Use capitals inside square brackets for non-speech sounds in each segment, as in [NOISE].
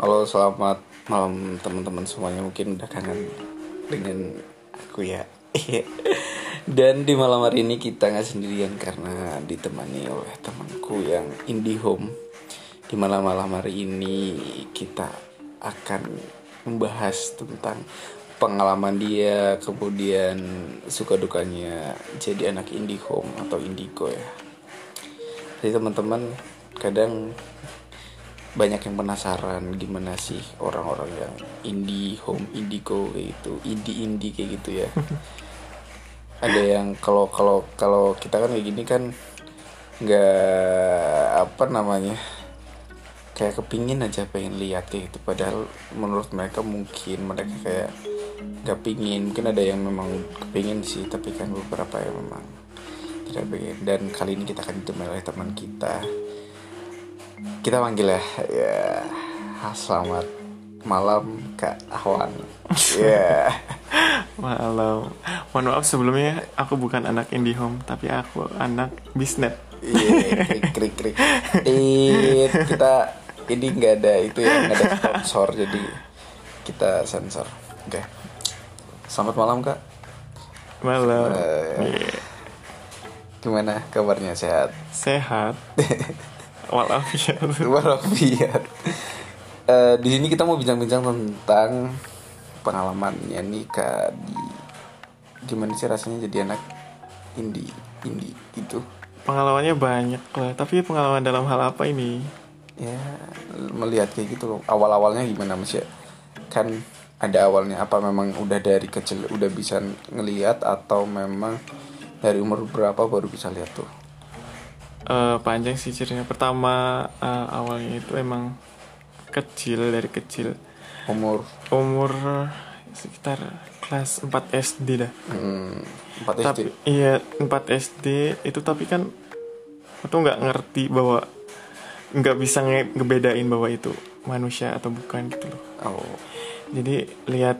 Halo, selamat malam teman-teman semuanya. Mungkin udah kangen dengan aku ya. [LAUGHS] Dan di malam hari ini kita nggak sendirian karena ditemani oleh temanku yang indie home. Di malam-malam hari ini kita akan membahas tentang pengalaman dia, kemudian suka dukanya jadi anak indie home atau indigo ya. Jadi teman-teman kadang banyak yang penasaran gimana sih orang-orang yang indie home indigo kayak gitu indie indie kayak gitu ya. [LAUGHS] Ada yang kalau kalau kalau kita kan kayak gini kan nggak apa namanya kayak kepingin aja pengen lihat kayak gitu. Padahal menurut mereka mungkin mereka kayak nggak pingin. Mungkin ada yang memang kepingin sih tapi kan beberapa yang memang tidak pengen dan kali ini kita akan ditemani oleh teman kita kita panggil ya ya selamat malam kak Ahwan ya [LAUGHS] Malam. Mohon maaf sebelumnya aku bukan anak IndiHome tapi aku anak bisnet. iya krik krik krik kita ini nggak ada itu ya nggak ada sponsor jadi kita sensor oke selamat malam kak Malam. Eh. Iya. gimana kabarnya sehat Sehat. [LAUGHS] Walafiat. walafiat Eh, di sini kita mau bincang-bincang tentang pengalamannya nih kak di gimana sih rasanya jadi anak indie indie gitu Pengalamannya banyak lah. Tapi pengalaman dalam hal apa ini? ya melihat kayak gitu loh awal-awalnya gimana mas ya kan ada awalnya apa memang udah dari kecil udah bisa ngelihat atau memang dari umur berapa baru bisa lihat tuh Eh, panjang sih ceritanya. Pertama eh, awalnya itu emang kecil dari kecil. umur? Umur sekitar kelas 4 SD dah. hmm, 4 SD tapi iya 4 SD itu tapi kan aku nggak ngerti bahwa nggak bisa nge- ngebedain bahwa itu manusia atau bukan gitu loh. Oh. Jadi lihat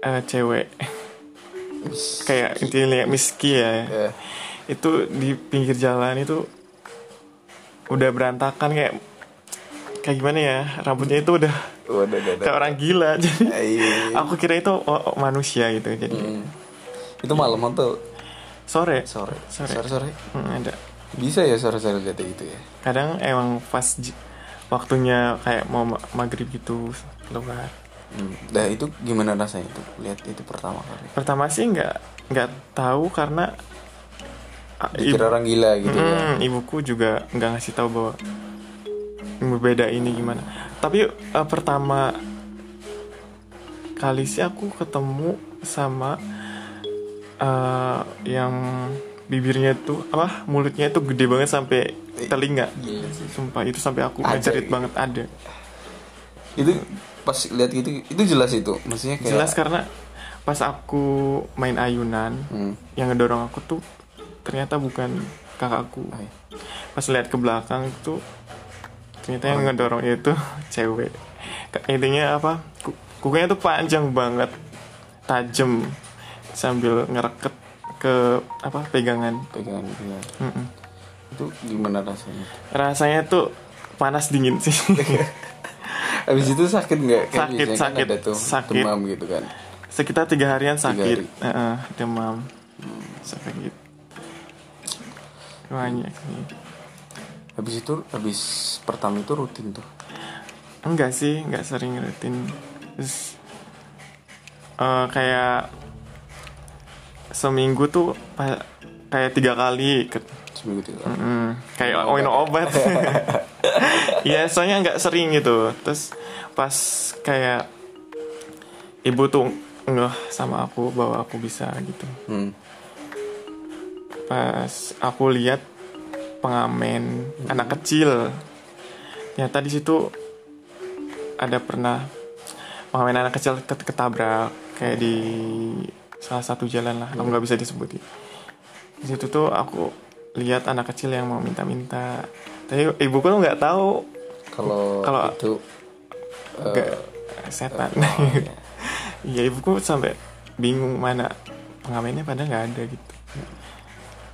eh, cewek. Kayak intinya lihat miski ya. Ya itu di pinggir jalan itu udah berantakan kayak kayak gimana ya rambutnya itu udah udah udah udah kayak orang gila. [LAUGHS] Jadi Iya. aku kira itu oh, oh, manusia gitu jadi Hmm. itu malam atau sore. Sore. Sore. sore sore? Hmm, ada. Bisa ya sore sore lihat gitu ya? Kadang emang pas waktunya kayak mau ma- maghrib gitu keluar. Hmm. nah itu gimana rasanya tuh lihat itu pertama kali? Pertama sih nggak nggak tahu karena dikira orang gila gitu ya Hmm, ibuku juga nggak ngasih tahu bahwa berbeda ini gimana tapi eh, pertama kali sih aku ketemu sama eh, yang bibirnya tuh apa mulutnya tuh gede banget sampai telinga Gila sih. sumpah itu sampai aku Ada ngejerit gitu. banget ada itu pas lihat gitu itu jelas itu maksudnya kayak jelas karena pas aku main ayunan Hmm. yang ngedorong aku tuh ternyata bukan kakakku. Ay. pas lihat ke belakang tuh ternyata yang ngedorong itu [LAUGHS] cewek. Intinya apa? Ku- kukunya tuh panjang banget tajam sambil ngereket ke apa pegangan. Pegangan pegangan Mm-mm. itu gimana rasanya? Rasanya tuh panas dingin sih. [LAUGHS] Habis itu sakit nggak? Sakit, kan sakit, ada tuh sakit. demam gitu kan? Sekitar tiga harian sakit. hari. Heeh, demam. Sakit banyak. Nih habis itu habis pertama itu rutin tuh? Enggak sih enggak sering rutin. Terus eh, kayak seminggu tuh kayak tiga kali seminggu tiga kali. Mm, kayak oh minum obat. [LAUGHS] Iya soalnya nggak sering gitu. Terus pas kayak ibu tuh ngeh sama aku bahwa aku bisa gitu. Hmm. Pas aku lihat pengamen anak kecil. Ternyata di situ ada pernah pengamen anak kecil ket- ketabrak kayak di salah satu jalan lah aku nggak bisa disebutin. Di situ tuh aku lihat anak kecil yang mau minta-minta. Tapi ibuku tuh nggak tahu. Kalau Kalau- itu eh, nggak setan. oh, iya. [LAUGHS] iya ibuku sampai bingung mana pengamennya padahal nggak ada gitu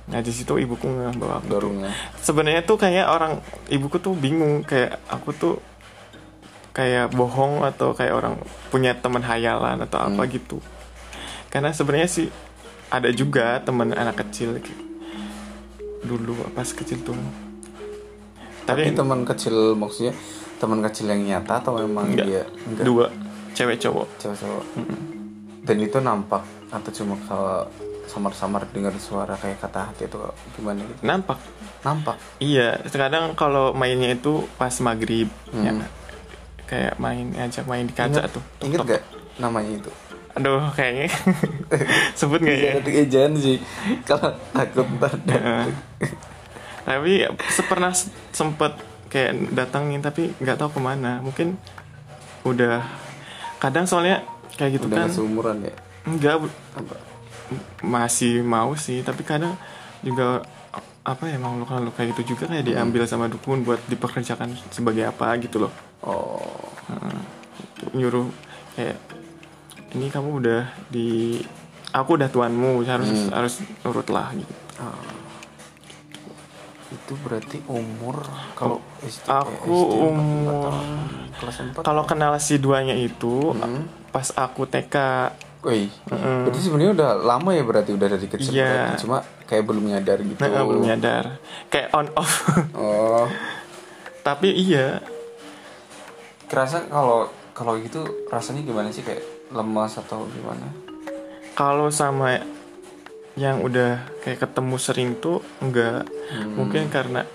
nah di situ ibuku nggak bawa. Aku dorongnya sebenarnya tuh kayak orang ibuku tuh bingung kayak aku tuh kayak bohong atau kayak orang punya teman hayalan atau apa Hmm. gitu. Karena sebenarnya sih ada juga teman anak kecil gitu. dulu pas kecil tuh. Tapi tapi, teman kecil maksudnya teman kecil yang nyata atau memang enggak, dia enggak dua cewek cowok. Cewek cowok. Dan itu nampak atau cuma kalau samar-samar dengar suara kayak kata hati itu gimana gitu? nampak Nampak. iya kadang kalau mainnya itu pas maghrib Hmm. ya kayak main ajak main di kaca Ingat- tuh Ingat gak namanya itu? aduh kayaknya [LAUGHS] sebut nggak ya Iya, ejaan sih. Kalau takut ntar [LAUGHS] tapi pernah sempet kayak datangin tapi nggak tahu ke mana mungkin udah kadang soalnya kayak gitu udah kan seumuran ya. Enggak masih mau sih tapi kadang juga apa ya makhluk makhluk kayak gitu juga kayak diambil sama dukun buat dipekerjakan sebagai apa gitu loh Oh. nyuruh kayak ini kamu udah di aku udah tuanmu harus Hmm. harus nurut lah gitu Itu berarti umur kalau SD, aku empat- umur- empat tahun. kelas 4. kalau kenal si duanya itu Hmm. pas aku TK Wih, berarti sebenarnya udah lama ya berarti udah dari kecil Iya. berarti. cuma kayak belum nyadar gitu. nah, belum nyadar kayak on off Oh, [LAUGHS] tapi iya kerasa kalau kalau gitu rasanya gimana sih kayak lemas atau gimana? kalau sama yang udah kayak ketemu sering tuh enggak Hmm. mungkin karena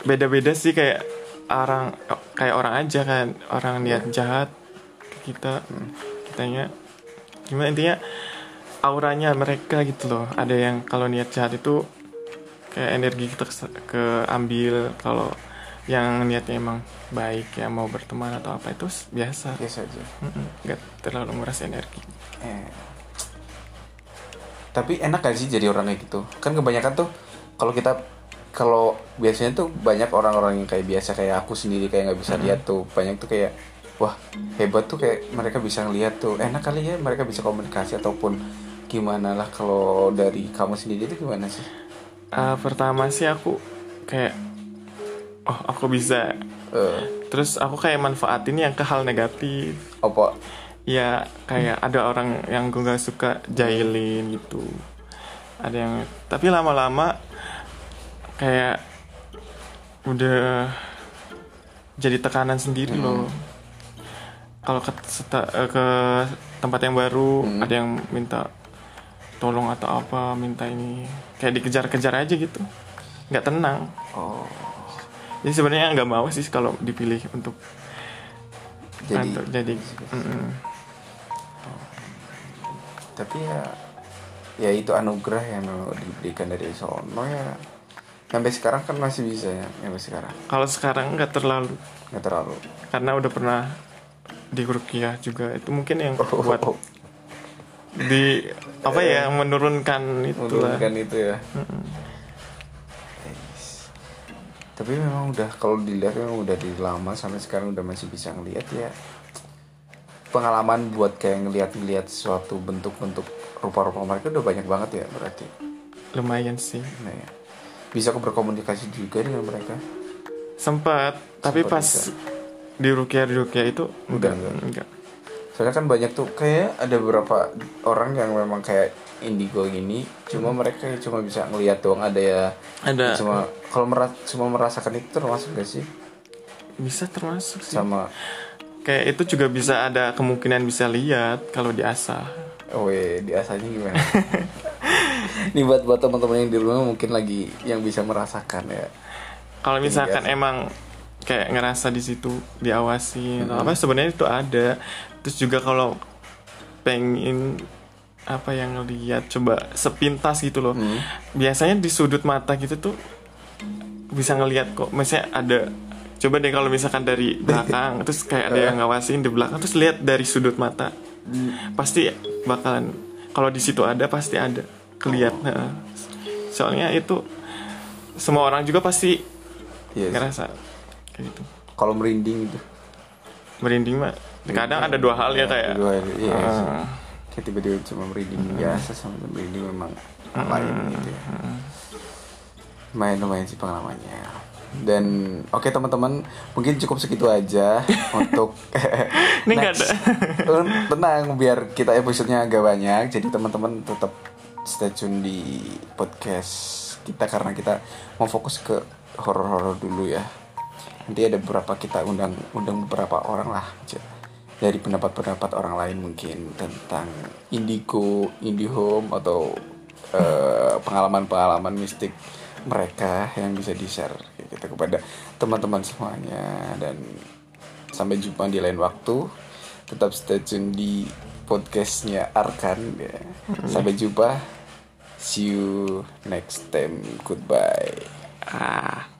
beda-beda sih kayak orang kayak orang aja kan orang niat jahat ke kita kitanya gimana intinya auranya mereka gitu loh ada yang kalau niat jahat itu kayak energi kita keambil kalau yang niatnya emang baik ya mau berteman atau apa itu biasa Biasa aja. Nggak terlalu nguras energi Eh. Tapi enak gak sih jadi orang kayak gitu? Kan kebanyakan tuh kalau kita kalau biasanya tuh banyak orang-orang yang kayak biasa kayak aku sendiri kayak nggak bisa lihat tuh banyak tuh kayak wah hebat tuh kayak mereka bisa ngeliat tuh. Enak kali ya mereka bisa komunikasi ataupun gimana lah kalau dari kamu sendiri itu gimana sih? Ah, pertama sih aku kayak oh aku bisa. Eh, terus aku kayak manfaatin yang ke hal negatif. Apa? ya kayak ada orang yang gue gak suka jahilin gitu. Ada yang tapi lama-lama kayak udah jadi tekanan sendiri loh kalau ke, seta- eh, ke tempat yang baru Hmm. ada yang minta tolong atau apa minta ini kayak dikejar-kejar aja gitu. Nggak tenang. Oh, jadi sebenarnya nggak mau sih kalau dipilih untuk jadi. untuk jadi mm-mm. tapi ya ya itu anugerah yang diberikan dari sono ya. Sampai sekarang kan masih bisa ya sampai sekarang. Kalau sekarang nggak terlalu. Nggak terlalu. Karena udah pernah di rukiah juga. Itu mungkin yang Oh, buat di apa ya menurunkan itu menurunkan itu ya. Tapi memang udah kalau dilihat memang udah dari lama sampai sekarang udah masih bisa ngelihat ya. Pengalaman buat kayak ngelihat-ngelihat suatu bentuk-bentuk rupa-rupa mereka udah banyak banget ya berarti. Lumayan sih. Nah ya. Bisa berkomunikasi juga dengan mereka. Sempat tapi Sempat pas bisa. Di rukiah di rukiah itu Udah enggak enggak. enggak. Soalnya kan banyak tuh kayak ada beberapa orang yang memang kayak indigo gini cuma mereka cuma bisa ngelihat doang ada ya ada. cuma kalau meras cuma merasakan itu termasuk gak sih? Bisa termasuk sih. Sama. Kayak itu juga bisa ada kemungkinan bisa lihat kalau diasah oh iya biasanya gimana? [LAUGHS] Ini buat buat teman-teman yang di rumah mungkin lagi yang bisa merasakan ya. Kalau misalkan emang kayak ngerasa di situ diawasi. Atau apa sebenarnya itu ada. Terus juga kalau pengen apa yang ngeliat coba sepintas gitu loh. Hmm. biasanya di sudut mata gitu tuh bisa ngelihat kok. Misalnya ada coba deh kalau misalkan dari [LAUGHS] belakang terus kayak ada yang ngawasin di belakang terus lihat dari sudut mata. Pasti bakalan kalau di situ ada pasti ada kelihat. Heeh. soalnya itu semua orang juga pasti sih. ngerasa kayak gitu. Kalau merinding gitu. Merinding mah kadang ada dua hal ya kayak dua hal, iya. Ah. kayak tiba-tiba cuma merinding biasa sama merinding memang lain gitu ya. Lumayan lumayan sih pengalamannya. Dan oke teman-teman mungkin cukup segitu aja [LAUGHS] untuk Ini next. Eh, tenang biar kita episodenya agak banyak. Jadi teman-teman tetap stay tune di podcast kita karena kita mau fokus ke horor-horor dulu ya nanti ada beberapa kita undang undang beberapa orang lah dari pendapat-pendapat orang lain mungkin tentang indigo, indihome atau eh, pengalaman-pengalaman mistik mereka yang bisa di share gitu kepada teman-teman semuanya. Dan sampai jumpa di lain waktu. Tetap stay tune di podcastnya Arkan ya. sampai jumpa. See you next time. Goodbye. Ah.